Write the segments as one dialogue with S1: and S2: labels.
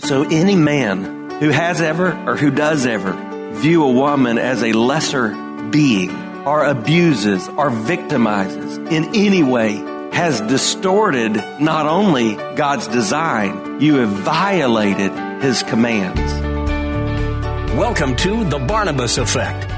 S1: So any man who has ever or who does ever view a woman as a lesser being or abuses or victimizes in any way has distorted not only God's design, you have violated his commands.
S2: Welcome to The Barnabas Effect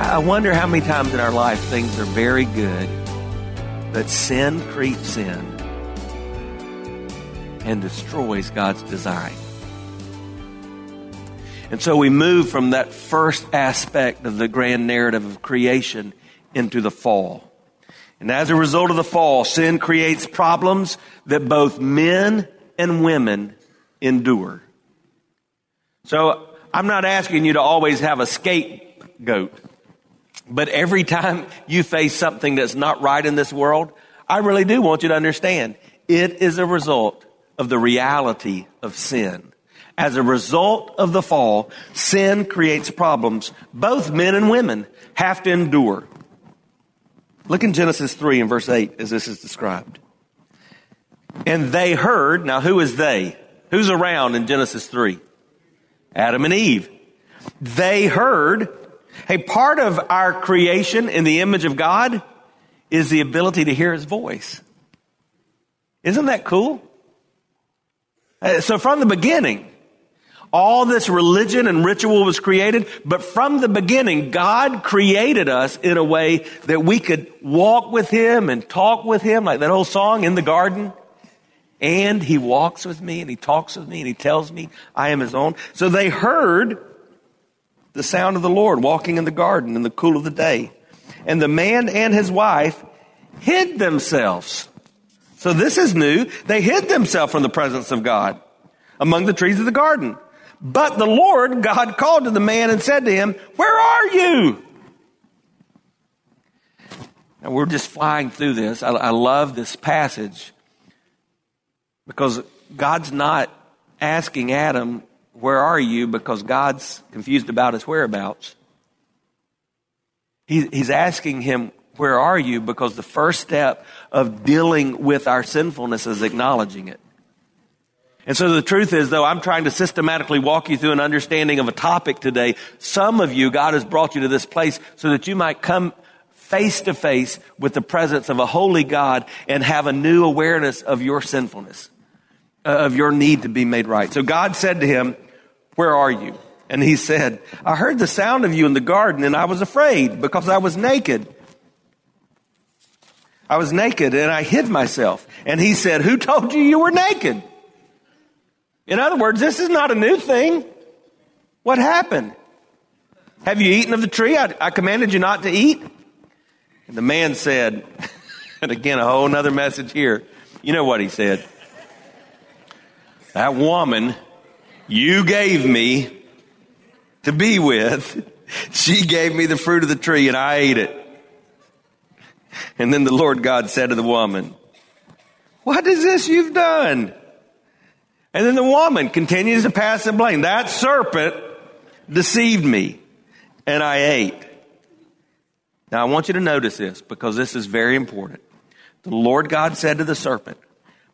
S1: I wonder how many times in our life things are very good, but sin creeps in and destroys God's design. And so we move from that first aspect of the grand narrative of creation into the fall. And as a result of the fall, sin creates problems that both men and women endure. So I'm not asking you to always have a scapegoat. But every time you face something that's not right in this world, I really do want you to understand it is a result of the reality of sin. As a result of the fall, sin creates problems both men and women have to endure. Look in Genesis 3 and verse 8 as this is described. And they heard, now who is they? Who's around in Genesis 3? Adam and Eve. They heard Hey, part of our creation in the image of God is the ability to hear His voice. Isn't that cool? Uh, so from the beginning, all this religion and ritual was created, but from the beginning, God created us in a way that we could walk with Him and talk with Him, like that old song in the garden. And He walks with me and He talks with me and He tells me I am His own. So they heard the sound of the Lord walking in the garden in the cool of the day. And the man and his wife hid themselves. So this is new. They hid themselves from the presence of God among the trees of the garden. But the Lord God called to the man and said to him, Where are you? And we're just flying through this. I, I love this passage because God's not asking Adam, where are you? Because God's confused about his whereabouts. He, he's asking him, Where are you? Because the first step of dealing with our sinfulness is acknowledging it. And so the truth is, though, I'm trying to systematically walk you through an understanding of a topic today. Some of you, God has brought you to this place so that you might come face to face with the presence of a holy God and have a new awareness of your sinfulness, uh, of your need to be made right. So God said to him, where are you? And he said, I heard the sound of you in the garden and I was afraid because I was naked. I was naked and I hid myself. And he said, Who told you you were naked? In other words, this is not a new thing. What happened? Have you eaten of the tree I, I commanded you not to eat? And the man said, and again, a whole other message here. You know what he said. That woman you gave me to be with. She gave me the fruit of the tree and I ate it. And then the Lord God said to the woman, What is this you've done? And then the woman continues to pass the blame. That serpent deceived me and I ate. Now I want you to notice this because this is very important. The Lord God said to the serpent,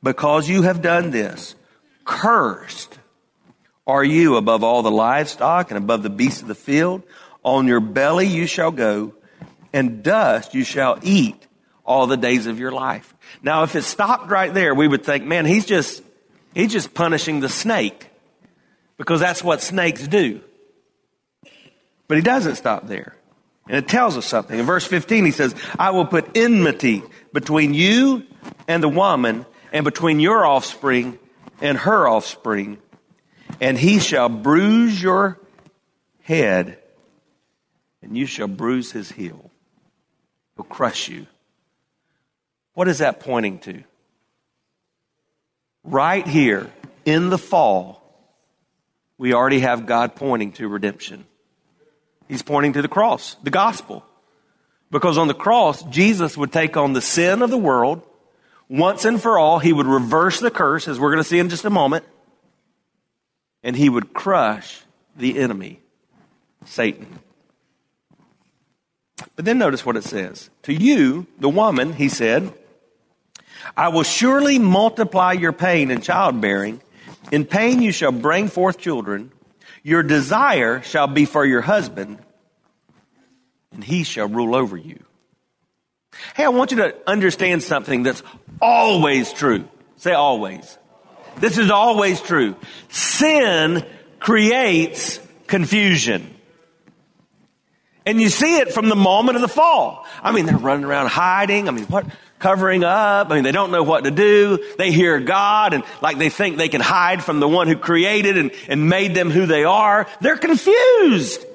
S1: Because you have done this, cursed are you above all the livestock and above the beasts of the field? On your belly you shall go, and dust you shall eat all the days of your life. Now, if it stopped right there, we would think, man, he's just, he's just punishing the snake. Because that's what snakes do. But he doesn't stop there. And it tells us something. In verse 15, he says, I will put enmity between you and the woman, and between your offspring and her offspring, and he shall bruise your head, and you shall bruise his heel. He'll crush you. What is that pointing to? Right here in the fall, we already have God pointing to redemption. He's pointing to the cross, the gospel. Because on the cross, Jesus would take on the sin of the world once and for all. He would reverse the curse, as we're going to see in just a moment, and he would crush the enemy, Satan. But then notice what it says. To you, the woman, he said, I will surely multiply your pain in childbearing. In pain you shall bring forth children. Your desire shall be for your husband, and he shall rule over you. Hey, I want you to understand something that's always true. Say always. This is always true. Sin creates confusion. And you see it from the moment of the fall. I mean, they're running around hiding. I mean, what? Covering up. I mean, they don't know what to do. They hear God and like they think they can hide from the one who created and, and made them who they are. They're confused.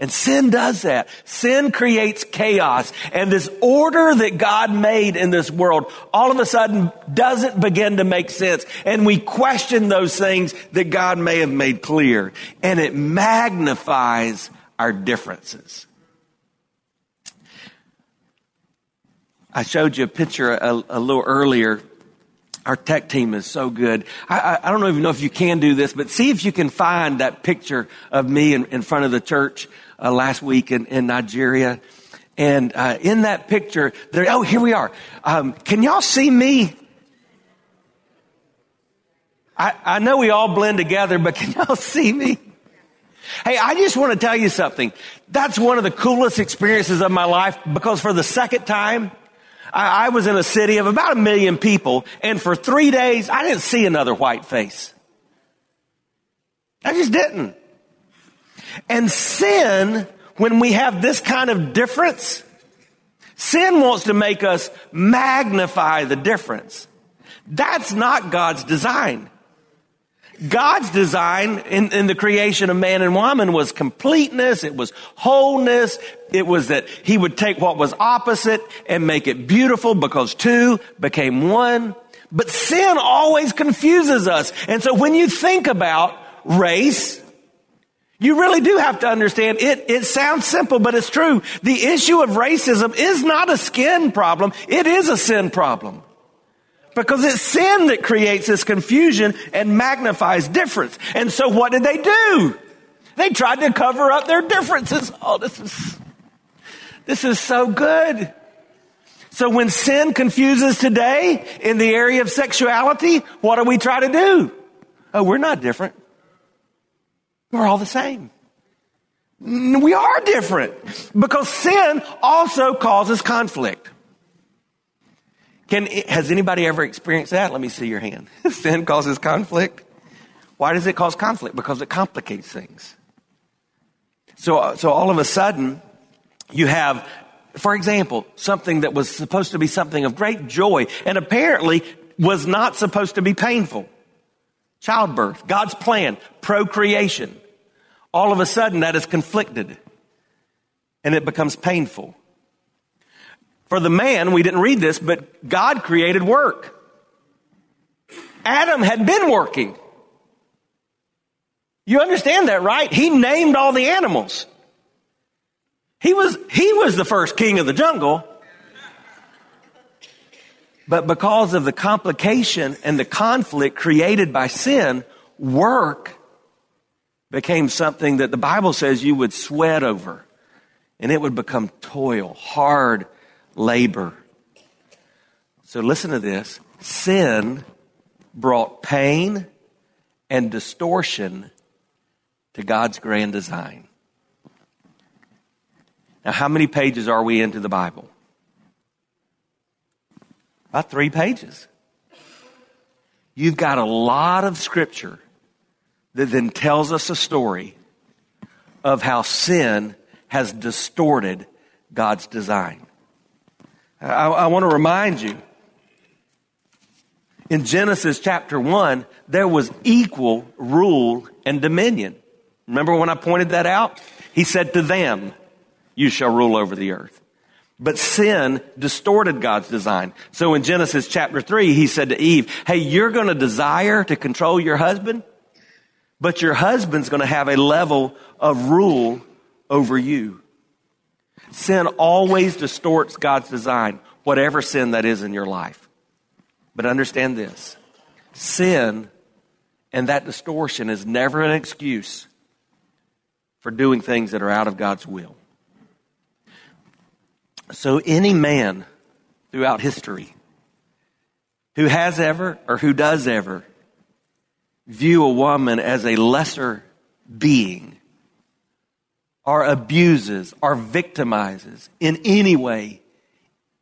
S1: And sin does that. Sin creates chaos. And this order that God made in this world all of a sudden doesn't begin to make sense. And we question those things that God may have made clear. And it magnifies our differences. I showed you a picture a, a little earlier our tech team is so good. I, I, I, don't even know if you can do this, but see if you can find that picture of me in, in front of the church uh, last week in, in Nigeria. And uh, in that picture, there, oh, here we are. Um, can y'all see me? I, I know we all blend together, but can y'all see me? Hey, I just want to tell you something. That's one of the coolest experiences of my life because for the second time, I, I was in a city of about a million people, and for three days, I didn't see another white face. I just didn't. And sin, when we have this kind of difference, sin wants to make us magnify the difference. That's not God's design. God's design in, in, the creation of man and woman was completeness. It was wholeness. It was that he would take what was opposite and make it beautiful because two became one. But sin always confuses us. And so when you think about race, you really do have to understand it, it sounds simple, but it's true. The issue of racism is not a skin problem. It is a sin problem. Because it's sin that creates this confusion and magnifies difference. And so what did they do? They tried to cover up their differences. Oh, this is, this is so good. So when sin confuses today in the area of sexuality, what do we try to do? Oh, we're not different. We're all the same. We are different because sin also causes conflict. Can, has anybody ever experienced that? Let me see your hand. Sin causes conflict. Why does it cause conflict? Because it complicates things. So, uh, so all of a sudden, you have, for example, something that was supposed to be something of great joy and apparently was not supposed to be painful. Childbirth, God's plan, procreation. All of a sudden, that is conflicted and it becomes painful. For the man, we didn't read this, but God created work. Adam had been working. You understand that, right? He named all the animals. He was, he was the first king of the jungle. But because of the complication and the conflict created by sin, work became something that the Bible says you would sweat over. And it would become toil, hard labor. So listen to this. Sin brought pain and distortion to God's grand design. Now, how many pages are we into the Bible? About three pages. You've got a lot of scripture that then tells us a story of how sin has distorted God's design. I, I want to remind you in Genesis chapter 1, there was equal rule and dominion. Remember when I pointed that out? He said to them, You shall rule over the earth. But sin distorted God's design. So in Genesis chapter 3, he said to Eve, Hey, you're going to desire to control your husband, but your husband's going to have a level of rule over you. Sin always distorts God's design, whatever sin that is in your life. But understand this sin and that distortion is never an excuse for doing things that are out of God's will. So, any man throughout history who has ever or who does ever view a woman as a lesser being or abuses or victimizes in any way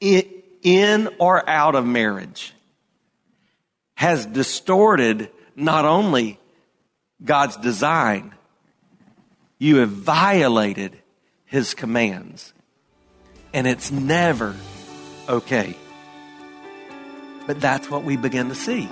S1: in or out of marriage has distorted not only God's design, you have violated his commands. And it's never okay. But that's what we begin to see.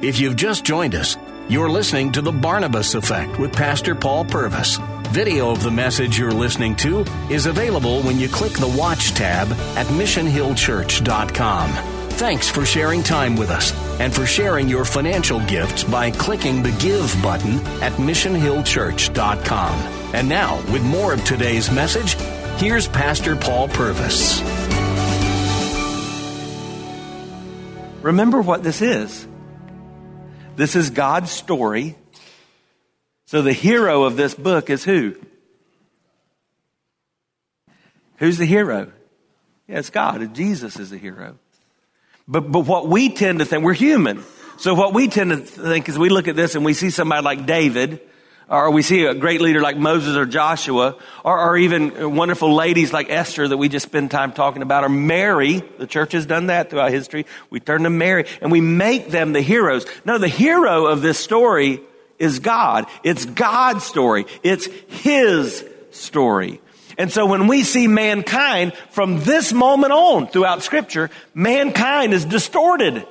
S2: If you've just joined us, you're listening to The Barnabas Effect with Pastor Paul Purvis. Video of the message you're listening to is available when you click the Watch tab at missionhillchurch.com. Thanks for sharing time with us and for sharing your financial gifts by clicking the Give button at missionhillchurch.com. And now, with more of today's message, here's Pastor Paul Purvis.
S1: Remember what this is. This is God's story. So the hero of this book is who? Who's the hero? Yeah, it's God. Jesus is the hero. But, but what we tend to think, we're human. So what we tend to think is we look at this and we see somebody like David, or we see a great leader like Moses or Joshua, or, or even wonderful ladies like Esther that we just spend time talking about, or Mary. The church has done that throughout history. We turn to Mary and we make them the heroes. No, the hero of this story is God. It's God's story. It's His story. And so when we see mankind from this moment on throughout scripture, mankind is distorted.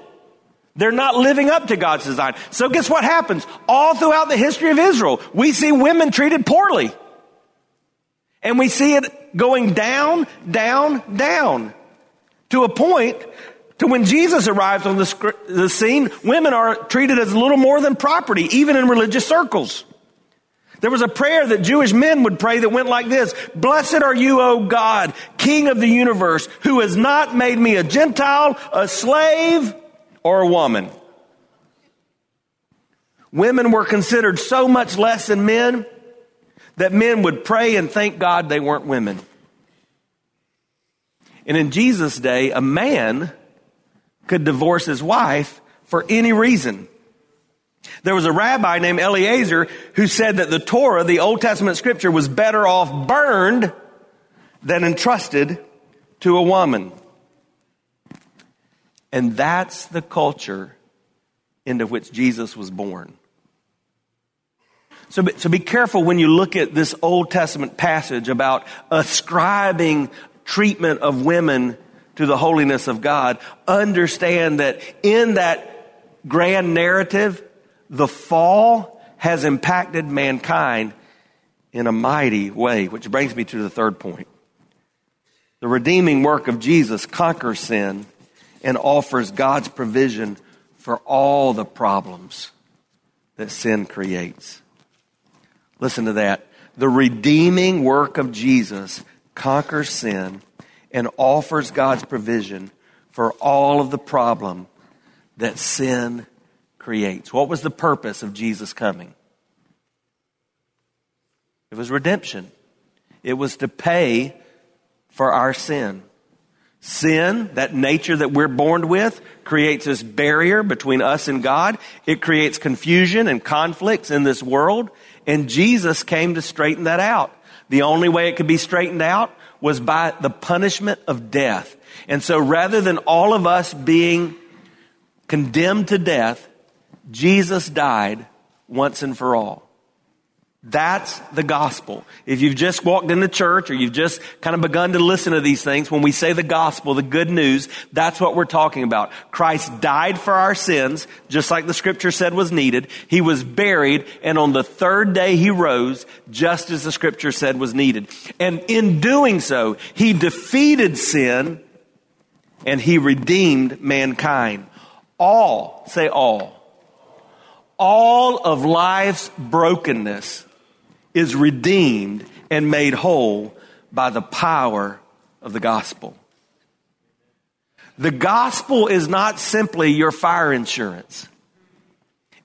S1: They're not living up to God's design. So guess what happens? All throughout the history of Israel, we see women treated poorly. And we see it going down, down, down to a point to when Jesus arrives on the, the scene, women are treated as little more than property, even in religious circles. There was a prayer that Jewish men would pray that went like this Blessed are you, O God, King of the universe, who has not made me a Gentile, a slave, or a woman. Women were considered so much less than men that men would pray and thank God they weren't women. And in Jesus' day, a man could divorce his wife for any reason. There was a rabbi named Eliezer who said that the Torah, the Old Testament scripture, was better off burned than entrusted to a woman. And that's the culture into which Jesus was born. So, so be careful when you look at this Old Testament passage about ascribing treatment of women to the holiness of God. Understand that in that grand narrative, the fall has impacted mankind in a mighty way, which brings me to the third point. The redeeming work of Jesus conquers sin and offers God's provision for all the problems that sin creates. Listen to that. The redeeming work of Jesus conquers sin and offers God's provision for all of the problem that sin creates. What was the purpose of Jesus coming? It was redemption. It was to pay for our sin. Sin, that nature that we're born with, creates this barrier between us and God. It creates confusion and conflicts in this world. And Jesus came to straighten that out. The only way it could be straightened out was by the punishment of death. And so rather than all of us being condemned to death, Jesus died once and for all. That's the gospel. If you've just walked into church or you've just kind of begun to listen to these things, when we say the gospel, the good news, that's what we're talking about. Christ died for our sins, just like the scripture said was needed. He was buried, and on the third day he rose, just as the scripture said was needed. And in doing so, he defeated sin and he redeemed mankind. All, say all. All of life's brokenness is redeemed and made whole by the power of the gospel. The gospel is not simply your fire insurance.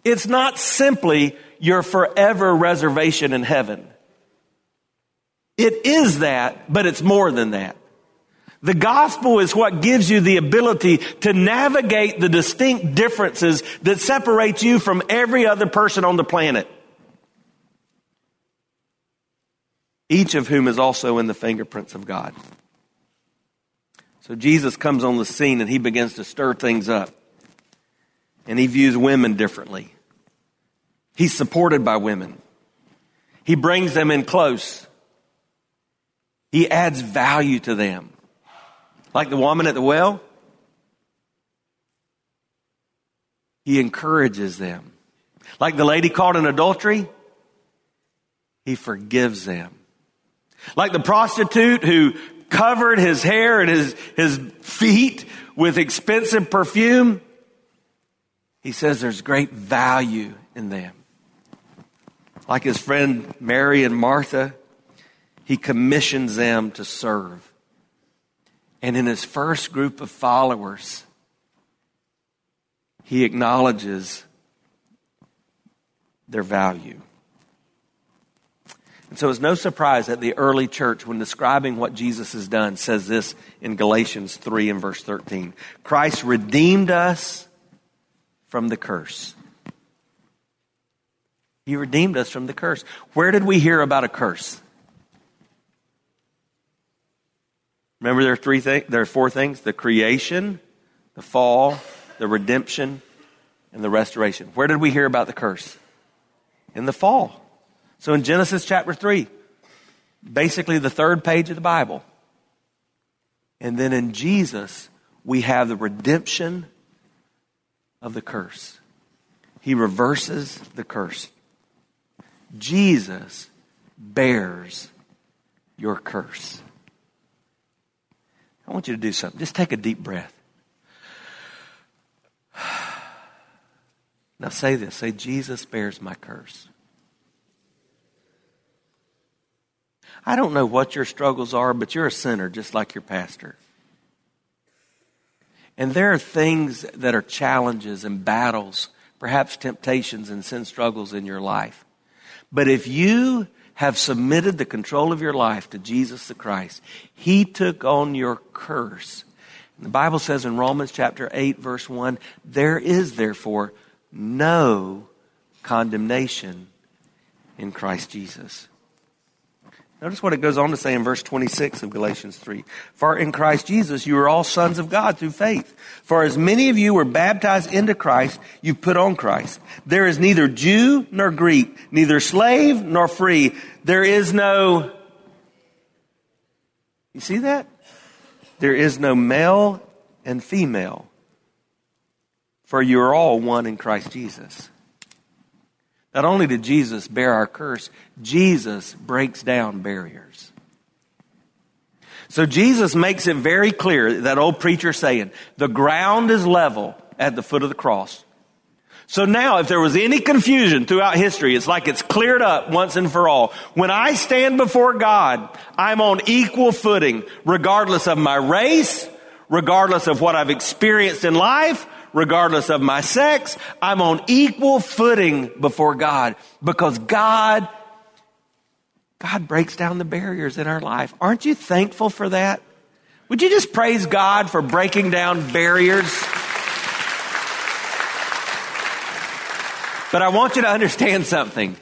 S1: It's not simply your forever reservation in heaven. It is that, but it's more than that. The gospel is what gives you the ability to navigate the distinct differences that separate you from every other person on the planet. each of whom is also in the fingerprints of God. So Jesus comes on the scene and he begins to stir things up. And he views women differently. He's supported by women. He brings them in close. He adds value to them. Like the woman at the well, he encourages them. Like the lady caught in adultery, he forgives them. Like the prostitute who covered his hair and his, his feet with expensive perfume. He says there's great value in them. Like his friend Mary and Martha, he commissions them to serve. And in his first group of followers, he acknowledges their value. And so it's no surprise that the early church, when describing what Jesus has done, says this in Galatians 3 and verse 13 Christ redeemed us from the curse. He redeemed us from the curse. Where did we hear about a curse? Remember, there are three things. There are four things: the creation, the fall, the redemption, and the restoration. Where did we hear about the curse? In the fall. So in Genesis chapter 3, basically the third page of the Bible. And then in Jesus, we have the redemption of the curse. He reverses the curse. Jesus bears your curse. I want you to do something. Just take a deep breath. Now say this say, Jesus bears my curse. I don't know what your struggles are, but you're a sinner just like your pastor. And there are things that are challenges and battles, perhaps temptations and sin struggles in your life. But if you have submitted the control of your life to Jesus the Christ, He took on your curse. And The Bible says in Romans chapter 8, verse 1, there is therefore no condemnation in Christ Jesus. Notice what it goes on to say in verse 26 of Galatians 3. For in Christ Jesus you are all sons of God through faith. For as many of you were baptized into Christ, you put on Christ. There is neither Jew nor Greek, neither slave nor free. There is no, you see that? There is no male and female. For you are all one in Christ Jesus. Not only did Jesus bear our curse, Jesus breaks down barriers. So Jesus makes it very clear that old preacher saying, the ground is level at the foot of the cross. So now, if there was any confusion throughout history, it's like it's cleared up once and for all. When I stand before God, I'm on equal footing, regardless of my race, regardless of what I've experienced in life, regardless of my sex. I'm on equal footing before God because God, God breaks down the barriers in our life. Aren't you thankful for that? Would you just praise God for breaking down barriers? But I want you to understand something.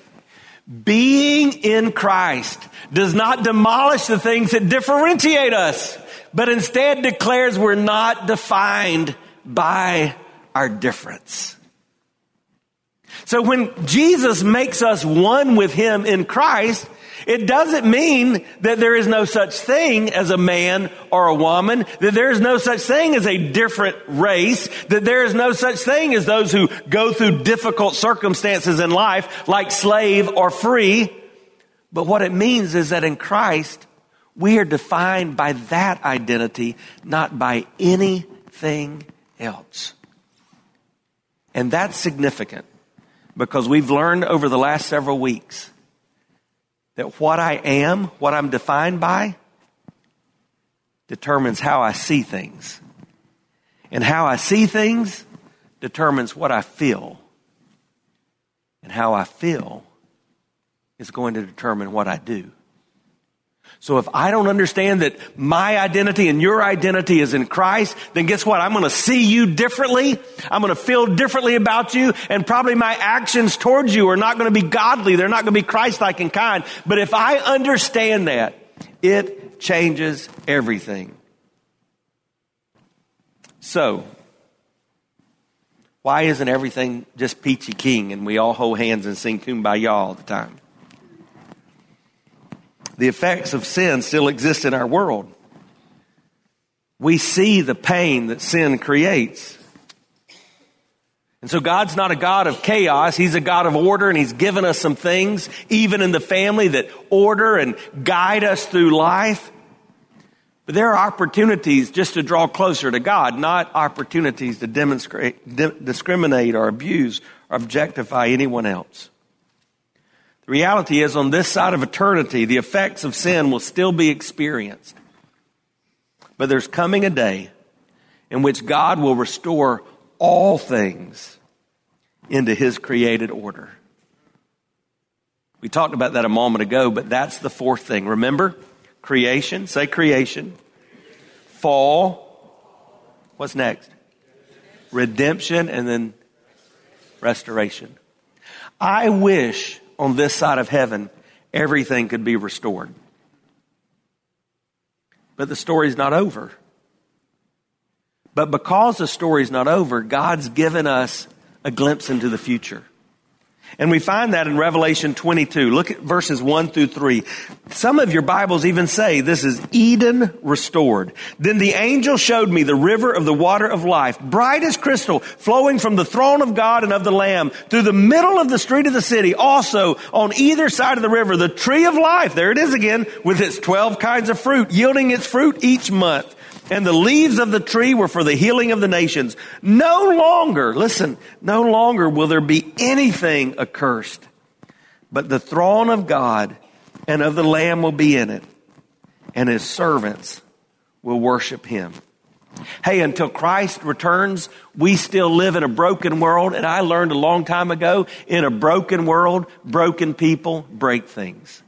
S1: Being in Christ does not demolish the things that differentiate us, but instead declares we're not defined by our difference. So when Jesus makes us one with Him in Christ, it doesn't mean that there is no such thing as a man or a woman, that there is no such thing as a different race, that there is no such thing as those who go through difficult circumstances in life, like slave or free. But what it means is that in Christ, we are defined by that identity, not by anything else. And that's significant because we've learned over the last several weeks that what I am, what I'm defined by, determines how I see things. And how I see things determines what I feel. And how I feel is going to determine what I do. So if I don't understand that my identity and your identity is in Christ, then guess what? I'm going to see you differently. I'm going to feel differently about you and probably my actions towards you are not going to be godly. They're not going to be Christ-like and kind. But if I understand that, it changes everything. So, why isn't everything just peachy king and we all hold hands and sing kumbaya all the time? The effects of sin still exist in our world. We see the pain that sin creates. And so God's not a God of chaos. He's a God of order and He's given us some things, even in the family, that order and guide us through life. But there are opportunities just to draw closer to God, not opportunities to demonstrate, discriminate or abuse or objectify anyone else. The reality is, on this side of eternity, the effects of sin will still be experienced. But there's coming a day in which God will restore all things into His created order. We talked about that a moment ago, but that's the fourth thing. Remember? Creation. Say creation. Fall. What's next? Redemption and then restoration. I wish on this side of heaven, everything could be restored. But the story's not over. But because the story's not over, God's given us a glimpse into the future. And we find that in Revelation 22. Look at verses 1 through 3. Some of your Bibles even say this is Eden restored. Then the angel showed me the river of the water of life, bright as crystal, flowing from the throne of God and of the Lamb through the middle of the street of the city. Also on either side of the river, the tree of life. There it is again with its 12 kinds of fruit, yielding its fruit each month and the leaves of the tree were for the healing of the nations. No longer, listen, no longer will there be anything accursed, but the throne of God and of the Lamb will be in it, and his servants will worship him. Hey, until Christ returns, we still live in a broken world, and I learned a long time ago in a broken world, broken people break things.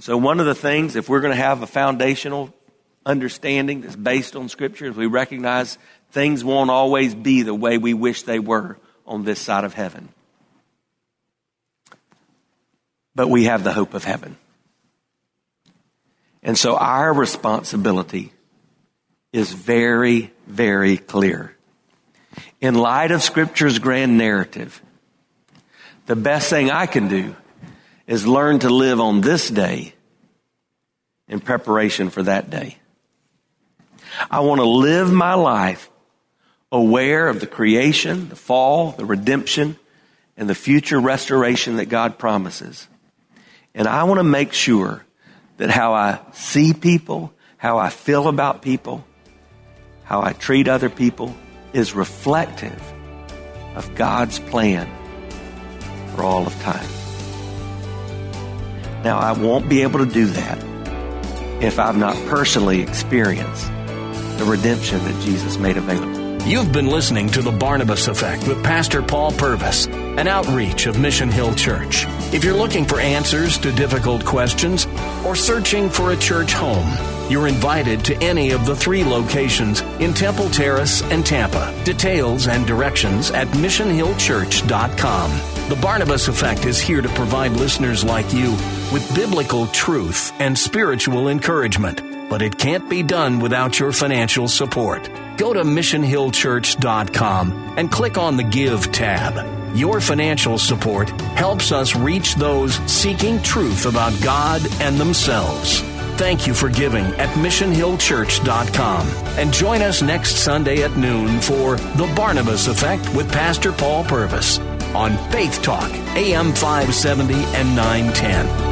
S1: So, one of the things, if we're going to have a foundational understanding that's based on Scripture, is we recognize things won't always be the way we wish they were on this side of heaven. But we have the hope of heaven. And so our responsibility is very, very clear. In light of Scripture's grand narrative, the best thing I can do is learn to live on this day in preparation for that day. I want to live my life aware of the creation, the fall, the redemption, and the future restoration that God promises. And I want to make sure that how I see people, how I feel about people, how I treat other people is reflective of God's plan for all of time. Now, I won't be able to do that if I've not personally experienced the redemption that Jesus made available.
S2: You've been listening to The Barnabas Effect with Pastor Paul Purvis, an outreach of Mission Hill Church. If you're looking for answers to difficult questions or searching for a church home, you're invited to any of the three locations in Temple Terrace and Tampa. Details and directions at missionhillchurch.com. The Barnabas Effect is here to provide listeners like you with biblical truth and spiritual encouragement, but it can't be done without your financial support. Go to missionhillchurch.com and click on the Give tab. Your financial support helps us reach those seeking truth about God and themselves. Thank you for giving at missionhillchurch.com. And join us next Sunday at noon for The Barnabas Effect with Pastor Paul Purvis on Faith Talk, AM 570 and 910.